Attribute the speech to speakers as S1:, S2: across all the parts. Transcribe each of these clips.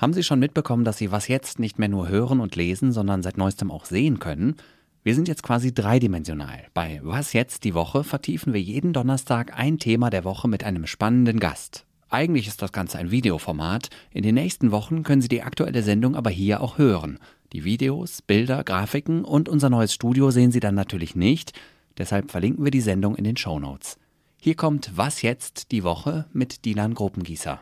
S1: Haben Sie schon mitbekommen, dass Sie was jetzt nicht mehr nur hören und lesen, sondern seit neuestem auch sehen können? Wir sind jetzt quasi dreidimensional. Bei Was jetzt die Woche vertiefen wir jeden Donnerstag ein Thema der Woche mit einem spannenden Gast. Eigentlich ist das Ganze ein Videoformat. In den nächsten Wochen können Sie die aktuelle Sendung aber hier auch hören. Die Videos, Bilder, Grafiken und unser neues Studio sehen Sie dann natürlich nicht. Deshalb verlinken wir die Sendung in den Show Notes. Hier kommt Was jetzt die Woche mit Dilan Gruppengießer.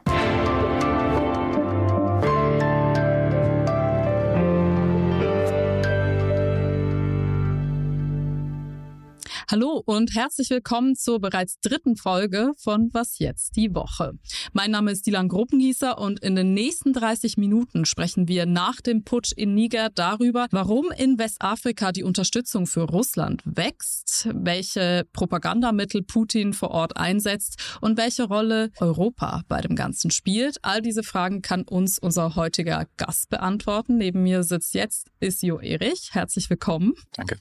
S2: Hallo und herzlich willkommen zur bereits dritten Folge von Was jetzt die Woche. Mein Name ist Dilan Gruppengießer und in den nächsten 30 Minuten sprechen wir nach dem Putsch in Niger darüber, warum in Westafrika die Unterstützung für Russland wächst, welche Propagandamittel Putin vor Ort einsetzt und welche Rolle Europa bei dem Ganzen spielt. All diese Fragen kann uns unser heutiger Gast beantworten. Neben mir sitzt jetzt Isio Erich. Herzlich willkommen.
S3: Danke.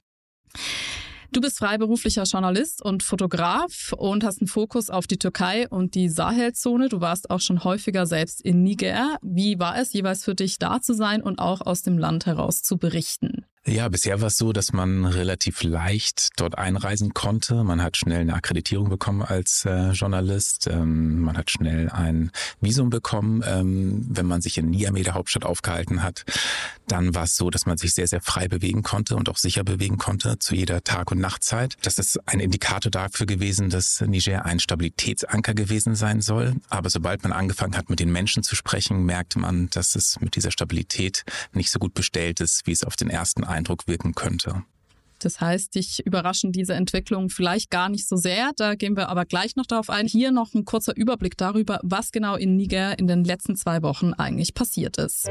S2: Du bist freiberuflicher Journalist und Fotograf und hast einen Fokus auf die Türkei und die Sahelzone. Du warst auch schon häufiger selbst in Niger. Wie war es jeweils für dich da zu sein und auch aus dem Land heraus zu berichten?
S3: Ja, bisher war es so, dass man relativ leicht dort einreisen konnte. Man hat schnell eine Akkreditierung bekommen als äh, Journalist. Ähm, man hat schnell ein Visum bekommen, ähm, wenn man sich in Niamey, der Hauptstadt, aufgehalten hat. Dann war es so, dass man sich sehr, sehr frei bewegen konnte und auch sicher bewegen konnte zu jeder Tag- und Nachtzeit. Das ist ein Indikator dafür gewesen, dass Niger ein Stabilitätsanker gewesen sein soll. Aber sobald man angefangen hat, mit den Menschen zu sprechen, merkte man, dass es mit dieser Stabilität nicht so gut bestellt ist, wie es auf den ersten Eindruck wirken könnte.
S2: Das heißt, dich überraschen diese Entwicklungen vielleicht gar nicht so sehr. Da gehen wir aber gleich noch darauf ein. Hier noch ein kurzer Überblick darüber, was genau in Niger in den letzten zwei Wochen eigentlich passiert ist.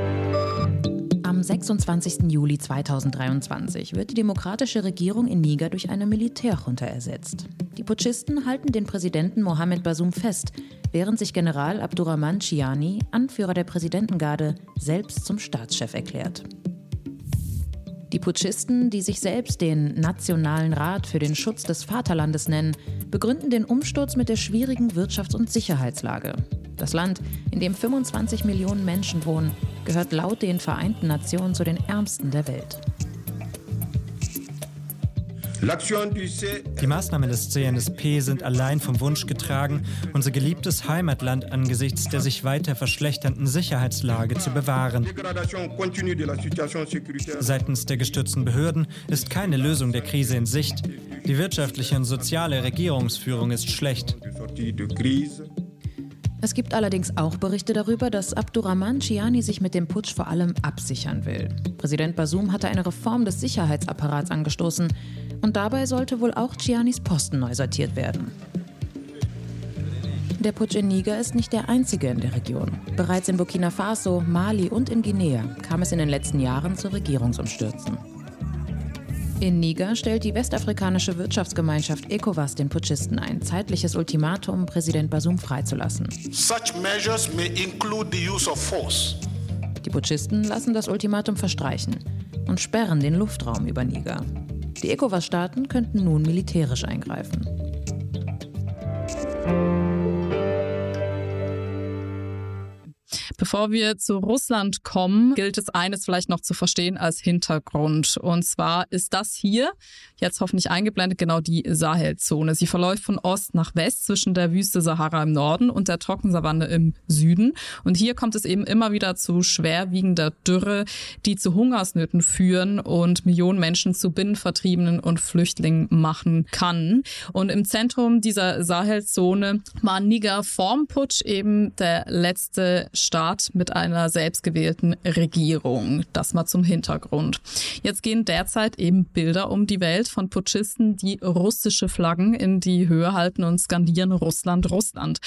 S4: Am 26. Juli 2023 wird die demokratische Regierung in Niger durch eine Militärjunta ersetzt. Die Putschisten halten den Präsidenten Mohamed Bazoum fest, während sich General Abdurrahman Chiani, Anführer der Präsidentengarde, selbst zum Staatschef erklärt. Die Putschisten, die sich selbst den Nationalen Rat für den Schutz des Vaterlandes nennen, begründen den Umsturz mit der schwierigen Wirtschafts- und Sicherheitslage. Das Land, in dem 25 Millionen Menschen wohnen, gehört laut den Vereinten Nationen zu den ärmsten der Welt.
S5: Die Maßnahmen des CNSP sind allein vom Wunsch getragen, unser geliebtes Heimatland angesichts der sich weiter verschlechternden Sicherheitslage zu bewahren. Seitens der gestützten Behörden ist keine Lösung der Krise in Sicht. Die wirtschaftliche und soziale Regierungsführung ist schlecht.
S4: Es gibt allerdings auch Berichte darüber, dass Abdurrahman Chiani sich mit dem Putsch vor allem absichern will. Präsident Basum hatte eine Reform des Sicherheitsapparats angestoßen und dabei sollte wohl auch Chianis Posten neu sortiert werden. Der Putsch in Niger ist nicht der einzige in der Region. Bereits in Burkina Faso, Mali und in Guinea kam es in den letzten Jahren zu Regierungsumstürzen. In Niger stellt die westafrikanische Wirtschaftsgemeinschaft ECOWAS den Putschisten ein zeitliches Ultimatum, Präsident Basum freizulassen. Die Putschisten lassen das Ultimatum verstreichen und sperren den Luftraum über Niger. Die ECOWAS-Staaten könnten nun militärisch eingreifen.
S2: Bevor wir zu Russland kommen, gilt es eines vielleicht noch zu verstehen als Hintergrund. Und zwar ist das hier, jetzt hoffentlich eingeblendet, genau die Sahelzone. Sie verläuft von Ost nach West zwischen der Wüste Sahara im Norden und der Trockensavanne im Süden. Und hier kommt es eben immer wieder zu schwerwiegender Dürre, die zu Hungersnöten führen und Millionen Menschen zu Binnenvertriebenen und Flüchtlingen machen kann. Und im Zentrum dieser Sahelzone war Niger vorm Putsch eben der letzte Staat Staat mit einer selbstgewählten Regierung. Das mal zum Hintergrund. Jetzt gehen derzeit eben Bilder um die Welt von Putschisten, die russische Flaggen in die Höhe halten und skandieren Russland, Russland.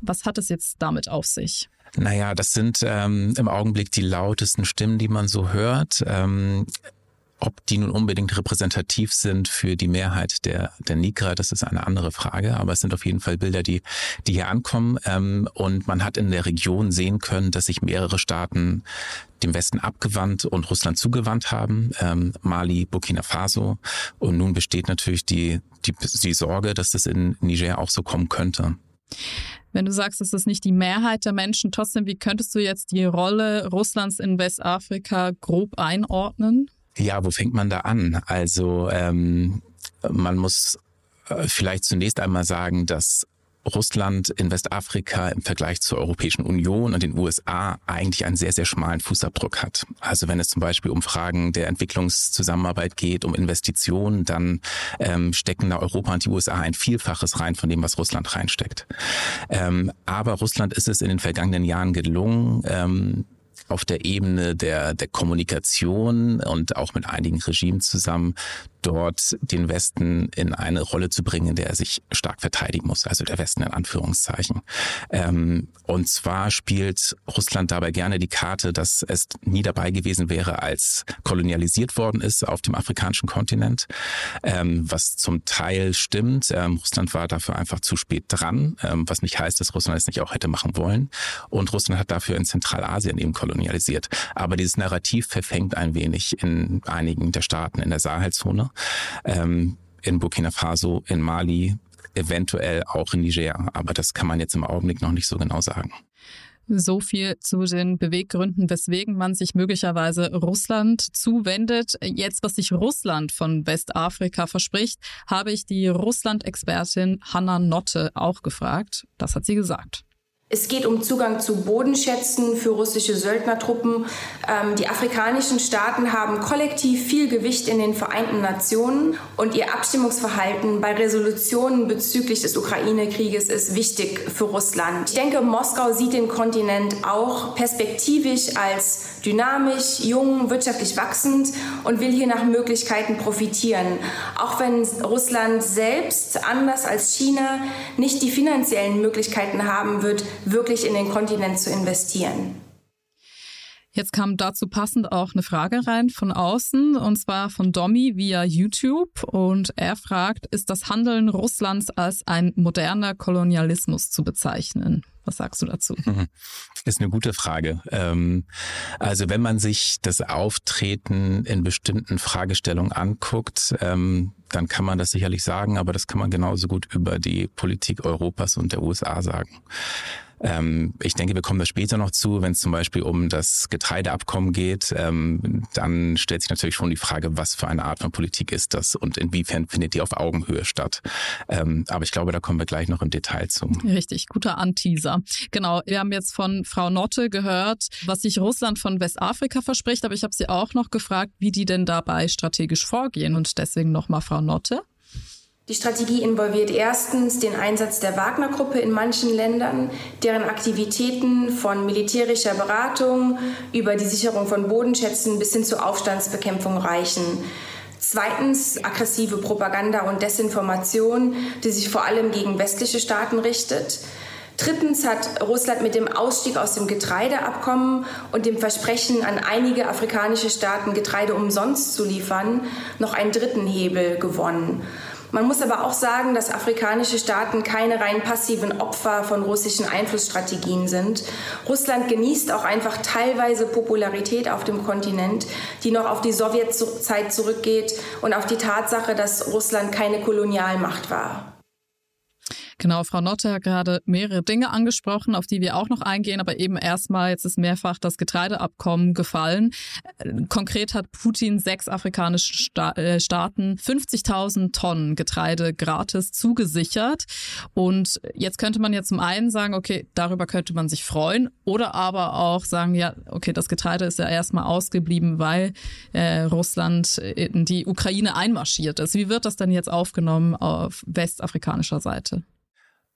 S2: Was hat es jetzt damit auf sich?
S3: Naja, das sind ähm, im Augenblick die lautesten Stimmen, die man so hört. Ähm, ob die nun unbedingt repräsentativ sind für die Mehrheit der, der Nigra, das ist eine andere Frage. Aber es sind auf jeden Fall Bilder, die, die hier ankommen. Ähm, und man hat in der Region sehen können, dass sich mehrere Staaten dem Westen abgewandt und Russland zugewandt haben. Ähm, Mali, Burkina Faso. Und nun besteht natürlich die, die, die Sorge, dass das in Niger auch so kommen könnte.
S2: Wenn du sagst, es ist nicht die Mehrheit der Menschen, trotzdem, wie könntest du jetzt die Rolle Russlands in Westafrika grob einordnen?
S3: Ja, wo fängt man da an? Also ähm, man muss äh, vielleicht zunächst einmal sagen, dass Russland in Westafrika im Vergleich zur Europäischen Union und den USA eigentlich einen sehr, sehr schmalen Fußabdruck hat. Also wenn es zum Beispiel um Fragen der Entwicklungszusammenarbeit geht, um Investitionen, dann ähm, stecken da Europa und die USA ein Vielfaches rein von dem, was Russland reinsteckt. Ähm, aber Russland ist es in den vergangenen Jahren gelungen, ähm, auf der Ebene der, der Kommunikation und auch mit einigen Regimes zusammen dort den Westen in eine Rolle zu bringen, in der er sich stark verteidigen muss, also der Westen in Anführungszeichen. Ähm, und zwar spielt Russland dabei gerne die Karte, dass es nie dabei gewesen wäre, als kolonialisiert worden ist auf dem afrikanischen Kontinent, ähm, was zum Teil stimmt. Ähm, Russland war dafür einfach zu spät dran, ähm, was nicht heißt, dass Russland es nicht auch hätte machen wollen. Und Russland hat dafür in Zentralasien eben kolonialisiert. Aber dieses Narrativ verfängt ein wenig in einigen der Staaten in der Sahelzone ähm, in Burkina Faso, in Mali, eventuell auch in Niger. Aber das kann man jetzt im Augenblick noch nicht so genau sagen.
S2: So viel zu den Beweggründen, weswegen man sich möglicherweise Russland zuwendet. Jetzt, was sich Russland von Westafrika verspricht, habe ich die Russland-Expertin Hanna Notte auch gefragt. Das hat sie gesagt.
S6: Es geht um Zugang zu Bodenschätzen für russische Söldnertruppen. Ähm, die afrikanischen Staaten haben kollektiv viel Gewicht in den Vereinten Nationen und ihr Abstimmungsverhalten bei Resolutionen bezüglich des Ukraine-Krieges ist wichtig für Russland. Ich denke, Moskau sieht den Kontinent auch perspektivisch als dynamisch, jung, wirtschaftlich wachsend und will hier nach Möglichkeiten profitieren. Auch wenn Russland selbst, anders als China, nicht die finanziellen Möglichkeiten haben wird, wirklich in den Kontinent zu investieren.
S2: Jetzt kam dazu passend auch eine Frage rein von außen, und zwar von Domi via YouTube. Und er fragt, ist das Handeln Russlands als ein moderner Kolonialismus zu bezeichnen? Was sagst du dazu?
S3: Ist eine gute Frage. Ähm, also wenn man sich das Auftreten in bestimmten Fragestellungen anguckt, ähm, dann kann man das sicherlich sagen, aber das kann man genauso gut über die Politik Europas und der USA sagen. Ähm, ich denke, wir kommen da später noch zu, wenn es zum Beispiel um das Getreideabkommen geht. Ähm, dann stellt sich natürlich schon die Frage, was für eine Art von Politik ist das und inwiefern findet die auf Augenhöhe statt. Ähm, aber ich glaube, da kommen wir gleich noch im Detail zu.
S2: Richtig, guter Anteaser. Genau, wir haben jetzt von Frau Notte gehört, was sich Russland von Westafrika verspricht, aber ich habe sie auch noch gefragt, wie die denn dabei strategisch vorgehen. Und deswegen nochmal Frau Notte.
S6: Die Strategie involviert erstens den Einsatz der Wagner-Gruppe in manchen Ländern, deren Aktivitäten von militärischer Beratung über die Sicherung von Bodenschätzen bis hin zur Aufstandsbekämpfung reichen. Zweitens aggressive Propaganda und Desinformation, die sich vor allem gegen westliche Staaten richtet. Drittens hat Russland mit dem Ausstieg aus dem Getreideabkommen und dem Versprechen an einige afrikanische Staaten Getreide umsonst zu liefern noch einen dritten Hebel gewonnen. Man muss aber auch sagen, dass afrikanische Staaten keine rein passiven Opfer von russischen Einflussstrategien sind. Russland genießt auch einfach teilweise Popularität auf dem Kontinent, die noch auf die Sowjetzeit zurückgeht und auf die Tatsache, dass Russland keine Kolonialmacht war.
S2: Genau, Frau Notte hat gerade mehrere Dinge angesprochen, auf die wir auch noch eingehen, aber eben erstmal, jetzt ist mehrfach das Getreideabkommen gefallen. Konkret hat Putin sechs afrikanische äh, Staaten 50.000 Tonnen Getreide gratis zugesichert. Und jetzt könnte man ja zum einen sagen, okay, darüber könnte man sich freuen oder aber auch sagen, ja, okay, das Getreide ist ja erstmal ausgeblieben, weil äh, Russland in die Ukraine einmarschiert ist. Wie wird das denn jetzt aufgenommen auf westafrikanischer Seite?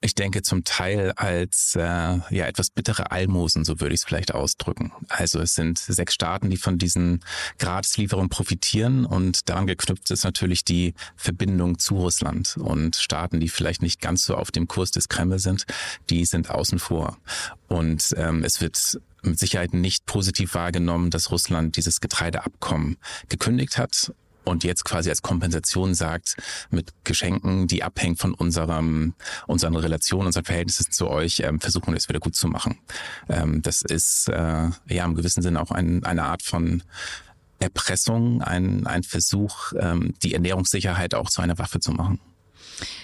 S3: Ich denke zum Teil als äh, ja etwas bittere Almosen, so würde ich es vielleicht ausdrücken. Also es sind sechs Staaten, die von diesen Gratislieferungen profitieren und daran geknüpft ist natürlich die Verbindung zu Russland und Staaten, die vielleicht nicht ganz so auf dem Kurs des Kreml sind, die sind außen vor. Und ähm, es wird mit Sicherheit nicht positiv wahrgenommen, dass Russland dieses Getreideabkommen gekündigt hat und jetzt quasi als Kompensation sagt, mit Geschenken, die abhängen von unserem, unseren Relationen, unseren Verhältnissen zu euch, ähm, versuchen wir es wieder gut zu machen. Ähm, das ist äh, ja im gewissen Sinne auch ein, eine Art von Erpressung, ein, ein Versuch, ähm, die Ernährungssicherheit auch zu einer Waffe zu machen.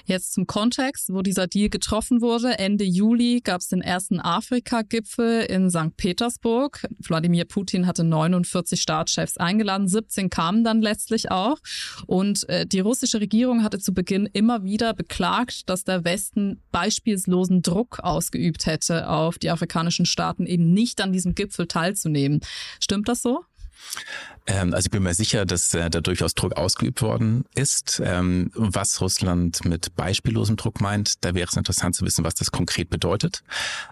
S2: Jetzt zum Kontext, wo dieser Deal getroffen wurde. Ende Juli gab es den ersten Afrika-Gipfel in St. Petersburg. Wladimir Putin hatte 49 Staatschefs eingeladen, 17 kamen dann letztlich auch. Und äh, die russische Regierung hatte zu Beginn immer wieder beklagt, dass der Westen beispielslosen Druck ausgeübt hätte, auf die afrikanischen Staaten eben nicht an diesem Gipfel teilzunehmen. Stimmt das so?
S3: Ähm, also ich bin mir sicher, dass äh, da durchaus Druck ausgeübt worden ist. Ähm, was Russland mit beispiellosem Druck meint, da wäre es interessant zu wissen, was das konkret bedeutet.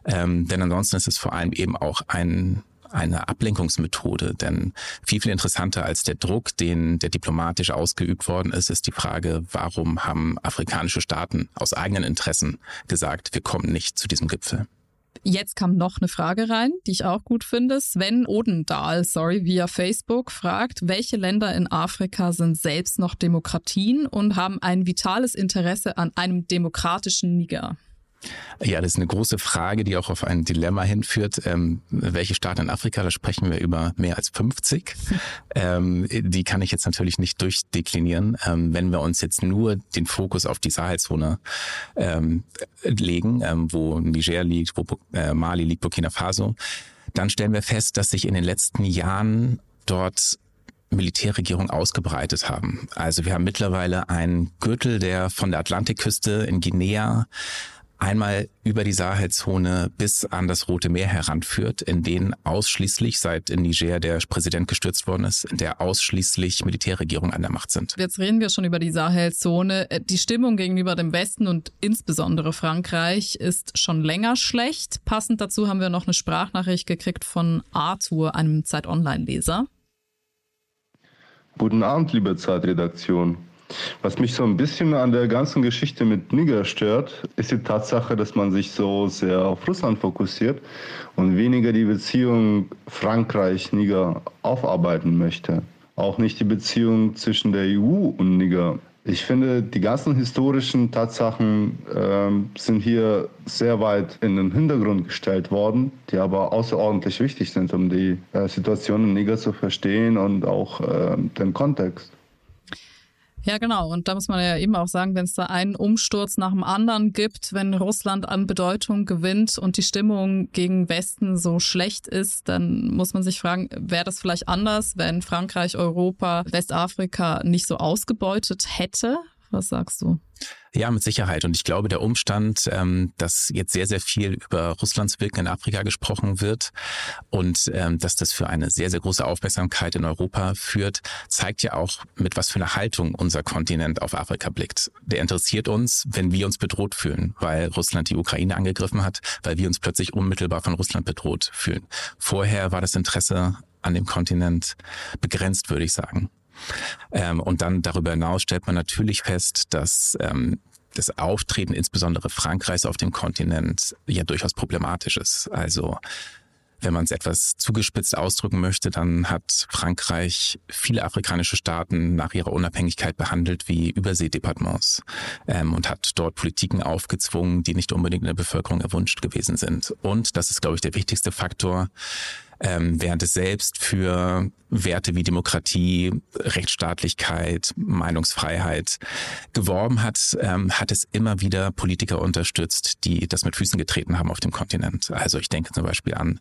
S3: Ähm, denn ansonsten ist es vor allem eben auch ein eine Ablenkungsmethode, denn viel, viel interessanter als der Druck, den der diplomatisch ausgeübt worden ist, ist die Frage, warum haben afrikanische Staaten aus eigenen Interessen gesagt, wir kommen nicht zu diesem Gipfel.
S2: Jetzt kam noch eine Frage rein, die ich auch gut finde. Sven Odendahl, sorry, via Facebook fragt, welche Länder in Afrika sind selbst noch Demokratien und haben ein vitales Interesse an einem demokratischen Niger?
S3: Ja, das ist eine große Frage, die auch auf ein Dilemma hinführt. Ähm, welche Staaten in Afrika, da sprechen wir über mehr als 50. ähm, die kann ich jetzt natürlich nicht durchdeklinieren. Ähm, wenn wir uns jetzt nur den Fokus auf die Sahelzone ähm, legen, ähm, wo Niger liegt, wo äh, Mali liegt, Burkina Faso, dann stellen wir fest, dass sich in den letzten Jahren dort Militärregierung ausgebreitet haben. Also wir haben mittlerweile einen Gürtel, der von der Atlantikküste in Guinea einmal über die Sahelzone bis an das Rote Meer heranführt, in denen ausschließlich, seit in Niger der Präsident gestürzt worden ist, in der ausschließlich Militärregierungen an der Macht sind.
S2: Jetzt reden wir schon über die Sahelzone. Die Stimmung gegenüber dem Westen und insbesondere Frankreich ist schon länger schlecht. Passend dazu haben wir noch eine Sprachnachricht gekriegt von Arthur, einem Zeit-Online-Leser.
S7: Guten Abend, liebe Zeitredaktion. Was mich so ein bisschen an der ganzen Geschichte mit Niger stört, ist die Tatsache, dass man sich so sehr auf Russland fokussiert und weniger die Beziehung Frankreich-Niger aufarbeiten möchte. Auch nicht die Beziehung zwischen der EU und Niger. Ich finde, die ganzen historischen Tatsachen äh, sind hier sehr weit in den Hintergrund gestellt worden, die aber außerordentlich wichtig sind, um die äh, Situation in Niger zu verstehen und auch äh, den Kontext.
S2: Ja, genau. Und da muss man ja eben auch sagen, wenn es da einen Umsturz nach dem anderen gibt, wenn Russland an Bedeutung gewinnt und die Stimmung gegen Westen so schlecht ist, dann muss man sich fragen, wäre das vielleicht anders, wenn Frankreich, Europa, Westafrika nicht so ausgebeutet hätte? Was sagst du?
S3: Ja, mit Sicherheit. Und ich glaube, der Umstand, ähm, dass jetzt sehr, sehr viel über Russlands Wirken in Afrika gesprochen wird und ähm, dass das für eine sehr, sehr große Aufmerksamkeit in Europa führt, zeigt ja auch, mit was für einer Haltung unser Kontinent auf Afrika blickt. Der interessiert uns, wenn wir uns bedroht fühlen, weil Russland die Ukraine angegriffen hat, weil wir uns plötzlich unmittelbar von Russland bedroht fühlen. Vorher war das Interesse an dem Kontinent begrenzt, würde ich sagen. Ähm, und dann darüber hinaus stellt man natürlich fest, dass ähm, das Auftreten insbesondere Frankreichs auf dem Kontinent ja durchaus problematisch ist. Also wenn man es etwas zugespitzt ausdrücken möchte, dann hat Frankreich viele afrikanische Staaten nach ihrer Unabhängigkeit behandelt wie Überseedepartements ähm, und hat dort Politiken aufgezwungen, die nicht unbedingt in der Bevölkerung erwünscht gewesen sind. Und das ist, glaube ich, der wichtigste Faktor ähm, während es selbst für Werte wie Demokratie, Rechtsstaatlichkeit, Meinungsfreiheit geworben hat, ähm, hat es immer wieder Politiker unterstützt, die das mit Füßen getreten haben auf dem Kontinent. Also ich denke zum Beispiel an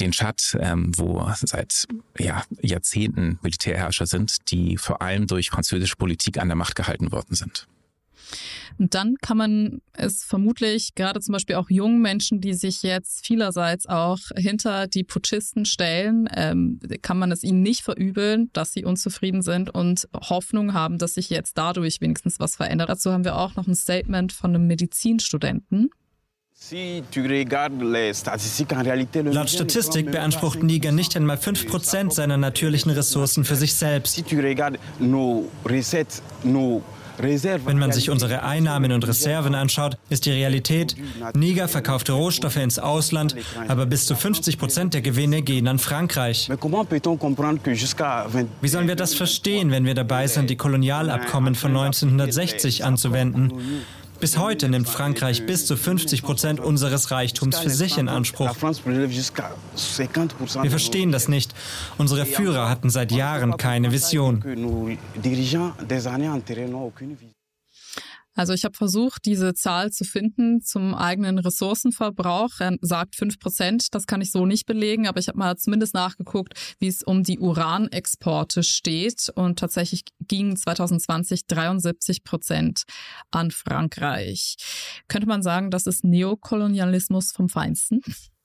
S3: den Tschad, ähm, wo seit ja, Jahrzehnten Militärherrscher sind, die vor allem durch französische Politik an der Macht gehalten worden sind.
S2: Und dann kann man es vermutlich gerade zum Beispiel auch jungen Menschen, die sich jetzt vielerseits auch hinter die Putschisten stellen, ähm, kann man es ihnen nicht verübeln, dass sie unzufrieden sind und Hoffnung haben, dass sich jetzt dadurch wenigstens was verändert. Dazu haben wir auch noch ein Statement von einem Medizinstudenten.
S5: Laut Statistik beansprucht Niger nicht einmal 5% seiner natürlichen Ressourcen für sich selbst. Wenn man sich unsere Einnahmen und Reserven anschaut, ist die Realität, Niger verkauft Rohstoffe ins Ausland, aber bis zu 50 Prozent der Gewinne gehen an Frankreich. Wie sollen wir das verstehen, wenn wir dabei sind, die Kolonialabkommen von 1960 anzuwenden? Bis heute nimmt Frankreich bis zu 50 Prozent unseres Reichtums für sich in Anspruch. Wir verstehen das nicht. Unsere Führer hatten seit Jahren keine Vision.
S2: Also ich habe versucht, diese Zahl zu finden zum eigenen Ressourcenverbrauch. Er sagt fünf Prozent, das kann ich so nicht belegen, aber ich habe mal zumindest nachgeguckt, wie es um die Uranexporte steht. Und tatsächlich gingen 2020 73 Prozent an Frankreich. Könnte man sagen, das ist Neokolonialismus vom Feinsten?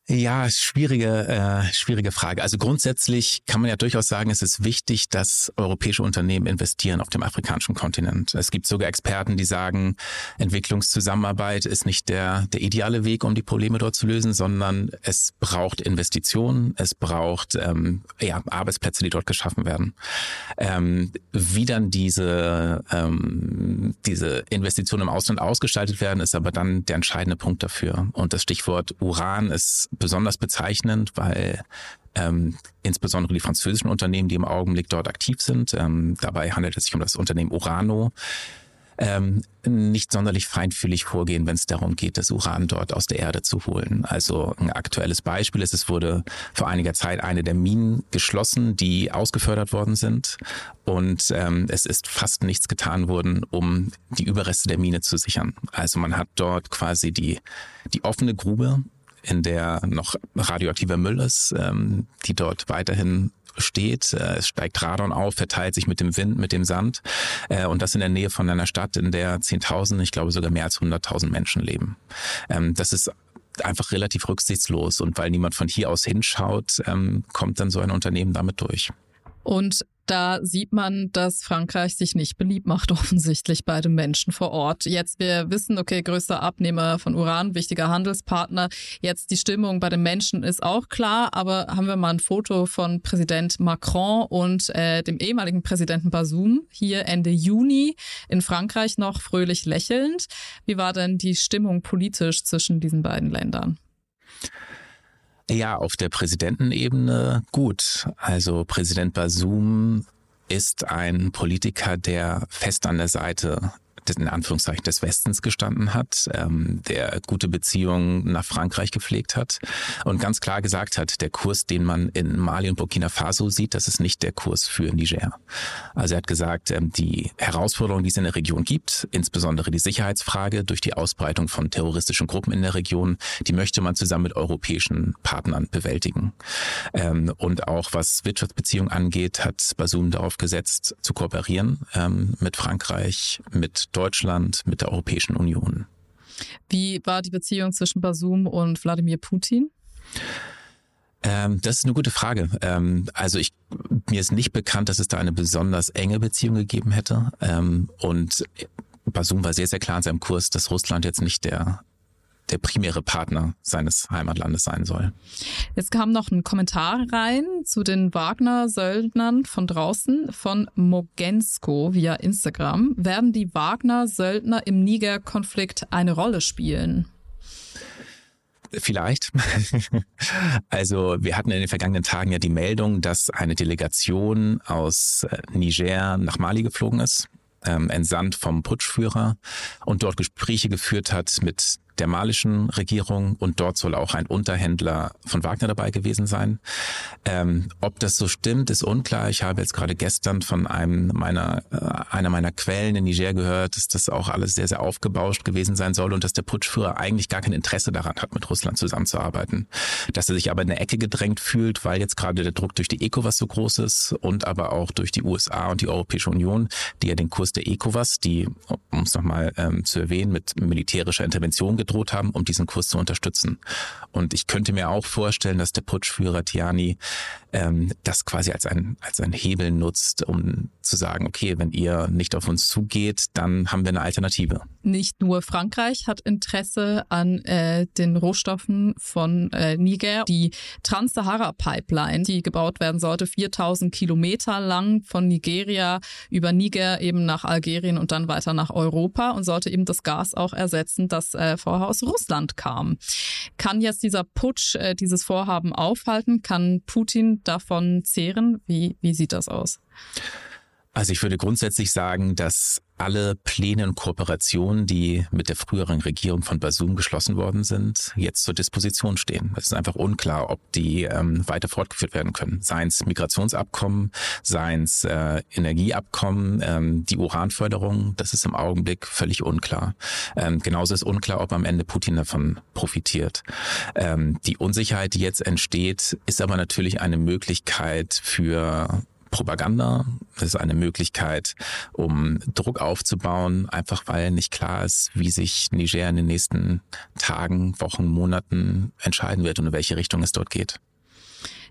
S3: Ja, schwierige, äh, schwierige Frage. Also grundsätzlich kann man ja durchaus sagen, es ist wichtig, dass europäische Unternehmen investieren auf dem afrikanischen Kontinent. Es gibt sogar Experten, die sagen, Entwicklungszusammenarbeit ist nicht der, der ideale Weg, um die Probleme dort zu lösen, sondern es braucht Investitionen, es braucht ähm, ja, Arbeitsplätze, die dort geschaffen werden. Ähm, wie dann diese, ähm, diese Investitionen im Ausland ausgestaltet werden, ist aber dann der entscheidende Punkt dafür. Und das Stichwort Uran ist besonders bezeichnend, weil ähm, insbesondere die französischen Unternehmen, die im Augenblick dort aktiv sind, ähm, dabei handelt es sich um das Unternehmen Urano, ähm, nicht sonderlich feinfühlig vorgehen, wenn es darum geht, das Uran dort aus der Erde zu holen. Also ein aktuelles Beispiel ist, es wurde vor einiger Zeit eine der Minen geschlossen, die ausgefördert worden sind. Und ähm, es ist fast nichts getan worden, um die Überreste der Mine zu sichern. Also man hat dort quasi die, die offene Grube in der noch radioaktiver Müll ist, ähm, die dort weiterhin steht. Äh, es steigt Radon auf, verteilt sich mit dem Wind, mit dem Sand. Äh, und das in der Nähe von einer Stadt, in der 10.000, ich glaube sogar mehr als 100.000 Menschen leben. Ähm, das ist einfach relativ rücksichtslos. Und weil niemand von hier aus hinschaut, ähm, kommt dann so ein Unternehmen damit durch.
S2: Und da sieht man, dass Frankreich sich nicht beliebt macht, offensichtlich bei den Menschen vor Ort. Jetzt, wir wissen, okay, größter Abnehmer von Uran, wichtiger Handelspartner. Jetzt die Stimmung bei den Menschen ist auch klar, aber haben wir mal ein Foto von Präsident Macron und äh, dem ehemaligen Präsidenten Bazoum hier Ende Juni in Frankreich noch fröhlich lächelnd. Wie war denn die Stimmung politisch zwischen diesen beiden Ländern?
S3: Ja, auf der Präsidentenebene gut. Also Präsident Basum ist ein Politiker, der fest an der Seite in Anführungszeichen des Westens gestanden hat, ähm, der gute Beziehungen nach Frankreich gepflegt hat und ganz klar gesagt hat, der Kurs, den man in Mali und Burkina Faso sieht, das ist nicht der Kurs für Niger. Also er hat gesagt, ähm, die Herausforderungen, die es in der Region gibt, insbesondere die Sicherheitsfrage durch die Ausbreitung von terroristischen Gruppen in der Region, die möchte man zusammen mit europäischen Partnern bewältigen. Ähm, und auch was Wirtschaftsbeziehungen angeht, hat Basum darauf gesetzt, zu kooperieren ähm, mit Frankreich, mit Deutschland, mit der Europäischen Union.
S2: Wie war die Beziehung zwischen Basum und Wladimir Putin?
S3: Ähm, das ist eine gute Frage. Ähm, also ich, mir ist nicht bekannt, dass es da eine besonders enge Beziehung gegeben hätte. Ähm, und Basum war sehr, sehr klar in seinem Kurs, dass Russland jetzt nicht der der primäre Partner seines Heimatlandes sein soll.
S2: Jetzt kam noch ein Kommentar rein zu den Wagner-Söldnern von draußen von Mogensko via Instagram. Werden die Wagner-Söldner im Niger-Konflikt eine Rolle spielen?
S3: Vielleicht. also wir hatten in den vergangenen Tagen ja die Meldung, dass eine Delegation aus äh, Niger nach Mali geflogen ist, ähm, entsandt vom Putschführer und dort Gespräche geführt hat mit der malischen Regierung und dort soll auch ein Unterhändler von Wagner dabei gewesen sein. Ähm, ob das so stimmt, ist unklar. Ich habe jetzt gerade gestern von einem meiner, äh, einer meiner Quellen in Niger gehört, dass das auch alles sehr, sehr aufgebauscht gewesen sein soll und dass der Putschführer eigentlich gar kein Interesse daran hat, mit Russland zusammenzuarbeiten. Dass er sich aber in der Ecke gedrängt fühlt, weil jetzt gerade der Druck durch die ECOWAS so groß ist und aber auch durch die USA und die Europäische Union, die ja den Kurs der ECOWAS, die, um es nochmal ähm, zu erwähnen, mit militärischer Intervention gedroht haben, um diesen Kurs zu unterstützen. Und ich könnte mir auch vorstellen, dass der Putschführer Tiani ähm, das quasi als ein, als ein Hebel nutzt, um zu sagen, okay, wenn ihr nicht auf uns zugeht, dann haben wir eine Alternative.
S2: Nicht nur Frankreich hat Interesse an äh, den Rohstoffen von äh, Niger. Die Trans-Sahara-Pipeline, die gebaut werden sollte, 4000 Kilometer lang von Nigeria über Niger eben nach Algerien und dann weiter nach Europa und sollte eben das Gas auch ersetzen, das äh, vorher aus Russland kam. Kann jetzt dieser Putsch äh, dieses Vorhaben aufhalten? Kann Putin davon zehren? Wie, wie sieht das aus?
S3: Also ich würde grundsätzlich sagen, dass alle Pläne und Kooperationen, die mit der früheren Regierung von Basum geschlossen worden sind, jetzt zur Disposition stehen. Es ist einfach unklar, ob die ähm, weiter fortgeführt werden können. Seien es Migrationsabkommen, seien es äh, Energieabkommen, ähm, die Uranförderung, das ist im Augenblick völlig unklar. Ähm, genauso ist unklar, ob am Ende Putin davon profitiert. Ähm, die Unsicherheit, die jetzt entsteht, ist aber natürlich eine Möglichkeit für Propaganda. Das ist eine Möglichkeit, um Druck aufzubauen, einfach weil nicht klar ist, wie sich Niger in den nächsten Tagen, Wochen, Monaten entscheiden wird und in welche Richtung es dort geht.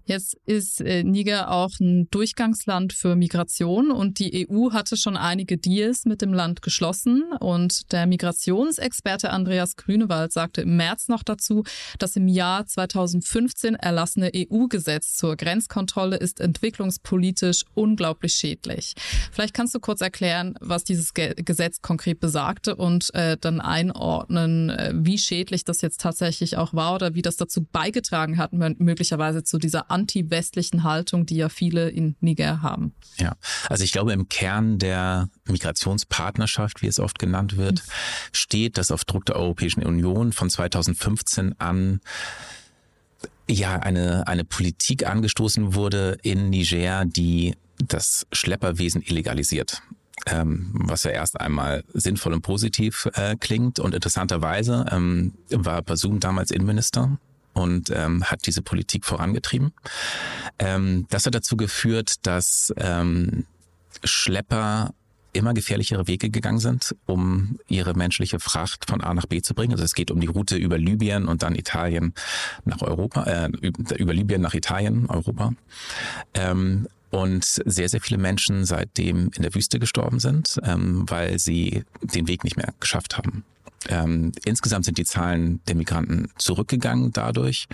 S2: Jetzt ist äh, Niger auch ein Durchgangsland für Migration und die EU hatte schon einige Deals mit dem Land geschlossen. Und der Migrationsexperte Andreas Grünewald sagte im März noch dazu, dass im Jahr 2015 erlassene EU-Gesetz zur Grenzkontrolle ist entwicklungspolitisch unglaublich schädlich. Vielleicht kannst du kurz erklären, was dieses Ge Gesetz konkret besagte und äh, dann einordnen, äh, wie schädlich das jetzt tatsächlich auch war oder wie das dazu beigetragen hat, möglicherweise zu dieser anti-westlichen Haltung, die ja viele in Niger haben.
S3: Ja, also ich glaube, im Kern der Migrationspartnerschaft, wie es oft genannt wird, mhm. steht, dass auf Druck der Europäischen Union von 2015 an ja eine, eine Politik angestoßen wurde in Niger, die das Schlepperwesen illegalisiert. Ähm, was ja erst einmal sinnvoll und positiv äh, klingt. Und interessanterweise ähm, war Basum damals Innenminister und ähm, hat diese Politik vorangetrieben. Ähm, das hat dazu geführt, dass ähm, Schlepper immer gefährlichere Wege gegangen sind, um ihre menschliche Fracht von A nach B zu bringen. Also es geht um die Route über Libyen und dann Italien nach Europa, äh, über Libyen nach Italien, Europa. Ähm, und sehr, sehr viele Menschen seitdem in der Wüste gestorben sind, ähm, weil sie den Weg nicht mehr geschafft haben. Ähm, insgesamt sind die Zahlen der Migranten zurückgegangen dadurch.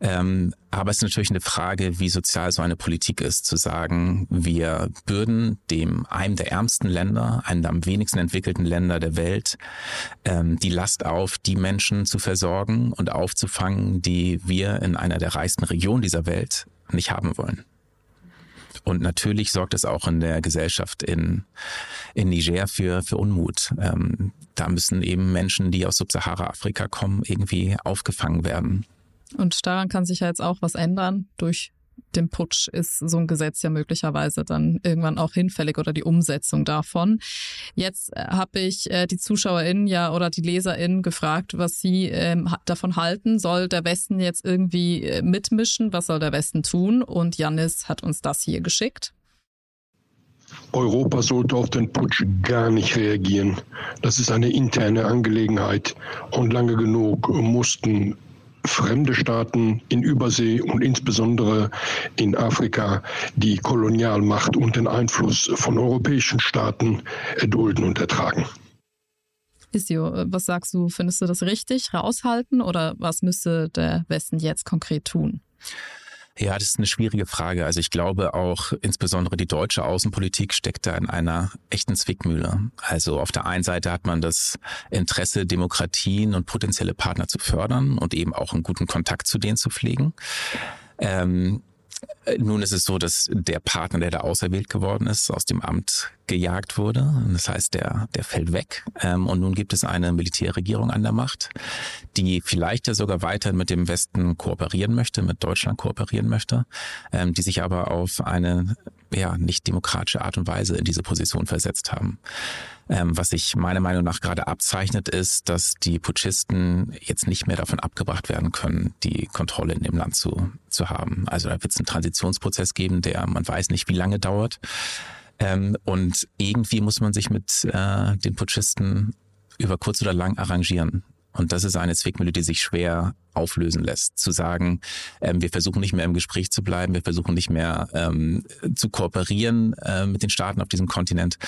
S3: Ähm, aber es ist natürlich eine Frage, wie sozial so eine Politik ist, zu sagen, wir bürden dem einem der ärmsten Länder, einem der am wenigsten entwickelten Länder der Welt, ähm, die Last auf, die Menschen zu versorgen und aufzufangen, die wir in einer der reichsten Regionen dieser Welt nicht haben wollen. Und natürlich sorgt es auch in der Gesellschaft in, in Niger für, für Unmut. Ähm, da müssen eben Menschen, die aus Subsahara-Afrika kommen, irgendwie aufgefangen werden.
S2: Und daran kann sich ja jetzt auch was ändern durch dem Putsch ist so ein Gesetz ja möglicherweise dann irgendwann auch hinfällig oder die Umsetzung davon. Jetzt äh, habe ich äh, die ZuschauerInnen ja oder die LeserInnen gefragt, was sie ähm, davon halten. Soll der Westen jetzt irgendwie äh, mitmischen? Was soll der Westen tun? Und Janis hat uns das hier geschickt.
S8: Europa sollte auf den Putsch gar nicht reagieren. Das ist eine interne Angelegenheit und lange genug mussten fremde Staaten in Übersee und insbesondere in Afrika die Kolonialmacht und den Einfluss von europäischen Staaten erdulden und ertragen.
S2: Isio, was sagst du? Findest du das richtig, raushalten oder was müsste der Westen jetzt konkret tun?
S3: Ja, das ist eine schwierige Frage. Also ich glaube auch insbesondere die deutsche Außenpolitik steckt da in einer echten Zwickmühle. Also auf der einen Seite hat man das Interesse, Demokratien und potenzielle Partner zu fördern und eben auch einen guten Kontakt zu denen zu pflegen. Ähm, nun ist es so, dass der Partner, der da auserwählt geworden ist, aus dem Amt gejagt wurde. Das heißt, der, der fällt weg. Ähm, und nun gibt es eine Militärregierung an der Macht, die vielleicht ja sogar weiter mit dem Westen kooperieren möchte, mit Deutschland kooperieren möchte, ähm, die sich aber auf eine ja, nicht demokratische Art und Weise in diese Position versetzt haben. Ähm, was sich meiner Meinung nach gerade abzeichnet, ist, dass die Putschisten jetzt nicht mehr davon abgebracht werden können, die Kontrolle in dem Land zu, zu haben. Also da wird es einen Transitionsprozess geben, der man weiß nicht, wie lange dauert. Ähm, und irgendwie muss man sich mit äh, den Putschisten über kurz oder lang arrangieren. Und das ist eine Zwickmühle, die sich schwer auflösen lässt. Zu sagen, ähm, wir versuchen nicht mehr im Gespräch zu bleiben, wir versuchen nicht mehr ähm, zu kooperieren äh, mit den Staaten auf diesem Kontinent.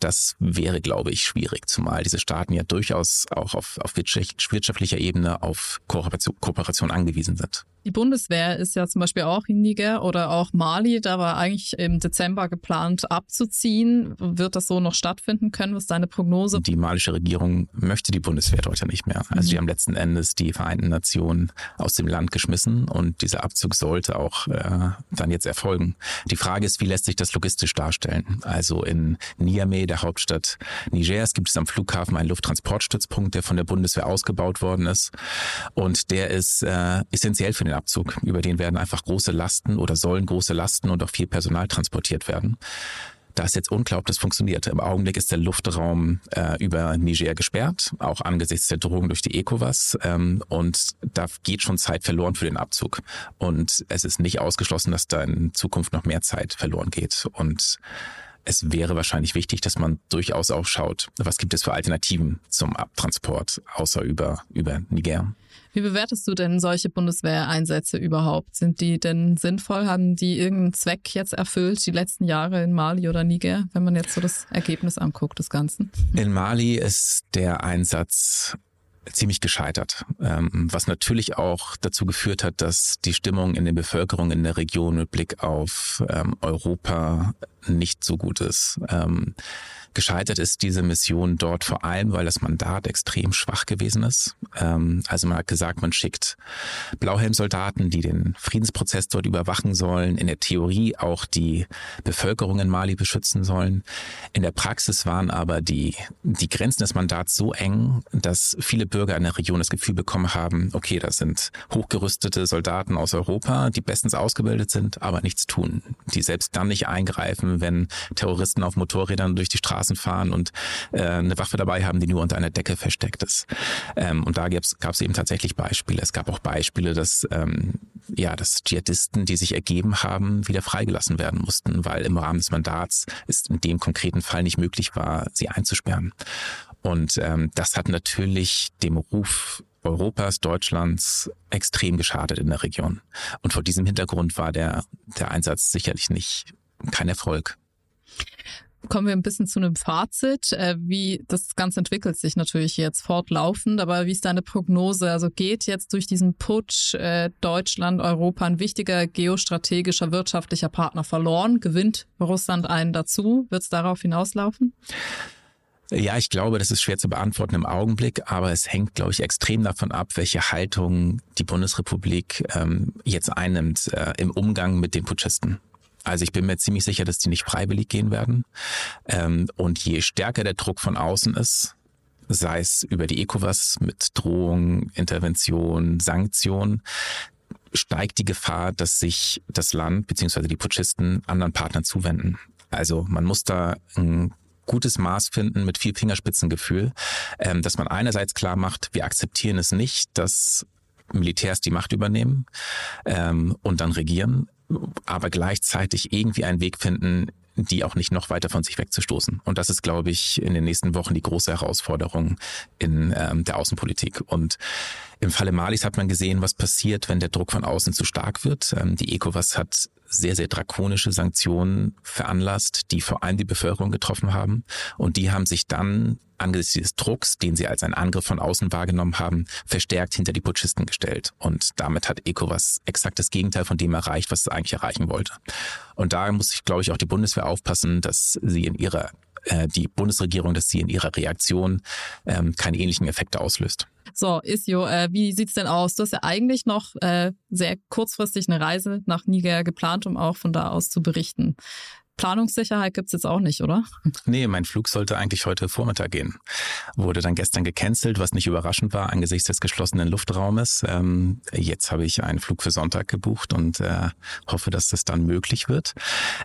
S3: Das wäre, glaube ich, schwierig, zumal diese Staaten ja durchaus auch auf, auf wirtschaftlicher Ebene auf Kooperation, Kooperation angewiesen sind.
S2: Die Bundeswehr ist ja zum Beispiel auch in Niger oder auch Mali. Da war eigentlich im Dezember geplant abzuziehen. Wird das so noch stattfinden können? Was ist deine Prognose?
S3: Die malische Regierung möchte die Bundeswehr dort ja nicht mehr. Also mhm. die haben letzten Endes die Vereinten Nationen aus dem Land geschmissen und dieser Abzug sollte auch äh, dann jetzt erfolgen. Die Frage ist, wie lässt sich das logistisch darstellen? Also in Niamey, der Hauptstadt Nigers, gibt es am Flughafen einen Lufttransportstützpunkt, der von der Bundeswehr ausgebaut worden ist. Und der ist äh, essentiell für den Abzug. Über den werden einfach große Lasten oder sollen große Lasten und auch viel Personal transportiert werden. Da ist jetzt unklar, ob das funktioniert. Im Augenblick ist der Luftraum äh, über Niger gesperrt, auch angesichts der Drohung durch die ECOWAS. Ähm, und da geht schon Zeit verloren für den Abzug. Und es ist nicht ausgeschlossen, dass da in Zukunft noch mehr Zeit verloren geht. Und es wäre wahrscheinlich wichtig, dass man durchaus auch schaut, was gibt es für Alternativen zum Abtransport, außer über, über Niger.
S2: Wie bewertest du denn solche Bundeswehreinsätze überhaupt? Sind die denn sinnvoll? Haben die irgendeinen Zweck jetzt erfüllt, die letzten Jahre in Mali oder Niger, wenn man jetzt so das Ergebnis anguckt des Ganzen?
S3: In Mali ist der Einsatz ziemlich gescheitert, ähm, was natürlich auch dazu geführt hat, dass die Stimmung in der Bevölkerung in der Region mit Blick auf ähm, Europa nicht so gut ist. Ähm, Gescheitert ist diese Mission dort vor allem, weil das Mandat extrem schwach gewesen ist. Ähm, also man hat gesagt, man schickt Blauhelmsoldaten, die den Friedensprozess dort überwachen sollen, in der Theorie auch die Bevölkerung in Mali beschützen sollen. In der Praxis waren aber die, die Grenzen des Mandats so eng, dass viele Bürger in der Region das Gefühl bekommen haben, okay, das sind hochgerüstete Soldaten aus Europa, die bestens ausgebildet sind, aber nichts tun, die selbst dann nicht eingreifen, wenn Terroristen auf Motorrädern durch die Straße Straßen fahren und äh, eine Waffe dabei haben, die nur unter einer Decke versteckt ist. Ähm, und da gab es eben tatsächlich Beispiele. Es gab auch Beispiele, dass ähm, ja, dass Dschihadisten, die sich ergeben haben, wieder freigelassen werden mussten, weil im Rahmen des Mandats es in dem konkreten Fall nicht möglich war, sie einzusperren. Und ähm, das hat natürlich dem Ruf Europas, Deutschlands extrem geschadet in der Region. Und vor diesem Hintergrund war der, der Einsatz sicherlich nicht kein Erfolg
S2: kommen wir ein bisschen zu einem Fazit. Äh, wie das Ganze entwickelt sich natürlich jetzt fortlaufend, aber wie ist deine Prognose? Also geht jetzt durch diesen Putsch äh, Deutschland, Europa ein wichtiger geostrategischer wirtschaftlicher Partner verloren? Gewinnt Russland einen dazu? Wird es darauf hinauslaufen?
S3: Ja, ich glaube, das ist schwer zu beantworten im Augenblick, aber es hängt, glaube ich, extrem davon ab, welche Haltung die Bundesrepublik ähm, jetzt einnimmt äh, im Umgang mit den Putschisten. Also ich bin mir ziemlich sicher, dass die nicht freiwillig gehen werden. Ähm, und je stärker der Druck von außen ist, sei es über die ECOWAS mit Drohung, Intervention, Sanktionen, steigt die Gefahr, dass sich das Land bzw. die Putschisten anderen Partnern zuwenden. Also man muss da ein gutes Maß finden mit viel Fingerspitzengefühl, ähm, dass man einerseits klar macht, wir akzeptieren es nicht, dass Militärs die Macht übernehmen ähm, und dann regieren aber gleichzeitig irgendwie einen Weg finden, die auch nicht noch weiter von sich wegzustoßen. Und das ist, glaube ich, in den nächsten Wochen die große Herausforderung in ähm, der Außenpolitik. Und im Falle Malis hat man gesehen, was passiert, wenn der Druck von außen zu stark wird. Ähm, die ECOWAS hat sehr, sehr drakonische Sanktionen veranlasst, die vor allem die Bevölkerung getroffen haben. Und die haben sich dann angesichts des Drucks, den sie als einen Angriff von außen wahrgenommen haben, verstärkt hinter die Putschisten gestellt. Und damit hat ECOWAS exakt das Gegenteil von dem erreicht, was es eigentlich erreichen wollte. Und da muss ich, glaube ich, auch die Bundeswehr aufpassen, dass sie in ihrer äh, die Bundesregierung, dass sie in ihrer Reaktion ähm, keine ähnlichen Effekte auslöst.
S2: So, Isio, äh, wie sieht's denn aus? Du hast ja eigentlich noch äh, sehr kurzfristig eine Reise nach Niger geplant, um auch von da aus zu berichten. Planungssicherheit gibt's jetzt auch nicht, oder?
S3: Nee, mein Flug sollte eigentlich heute Vormittag gehen. Wurde dann gestern gecancelt, was nicht überraschend war angesichts des geschlossenen Luftraumes. Ähm, jetzt habe ich einen Flug für Sonntag gebucht und äh, hoffe, dass das dann möglich wird.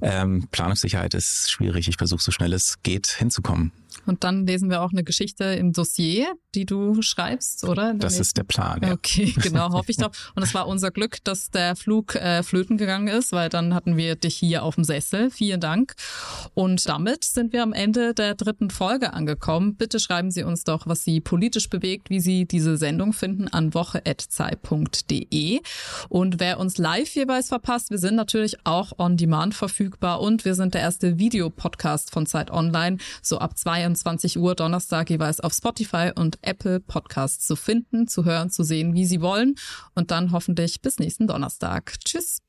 S3: Ähm, Planungssicherheit ist schwierig. Ich versuche so schnell es geht hinzukommen.
S2: Und dann lesen wir auch eine Geschichte im Dossier, die du schreibst, oder?
S3: Das nächsten? ist der Plan. Ja.
S2: Okay, genau, hoffe ich doch. Und es war unser Glück, dass der Flug äh, flöten gegangen ist, weil dann hatten wir dich hier auf dem Sessel. Vielen Dank. Und damit sind wir am Ende der dritten Folge angekommen. Bitte schreiben Sie uns doch, was Sie politisch bewegt, wie Sie diese Sendung finden an woche.zeit.de. Und wer uns live jeweils verpasst, wir sind natürlich auch on demand verfügbar und wir sind der erste Videopodcast von Zeit Online, so ab zwei 22 Uhr Donnerstag jeweils auf Spotify und Apple Podcasts zu finden, zu hören, zu sehen, wie Sie wollen. Und dann hoffentlich bis nächsten Donnerstag. Tschüss.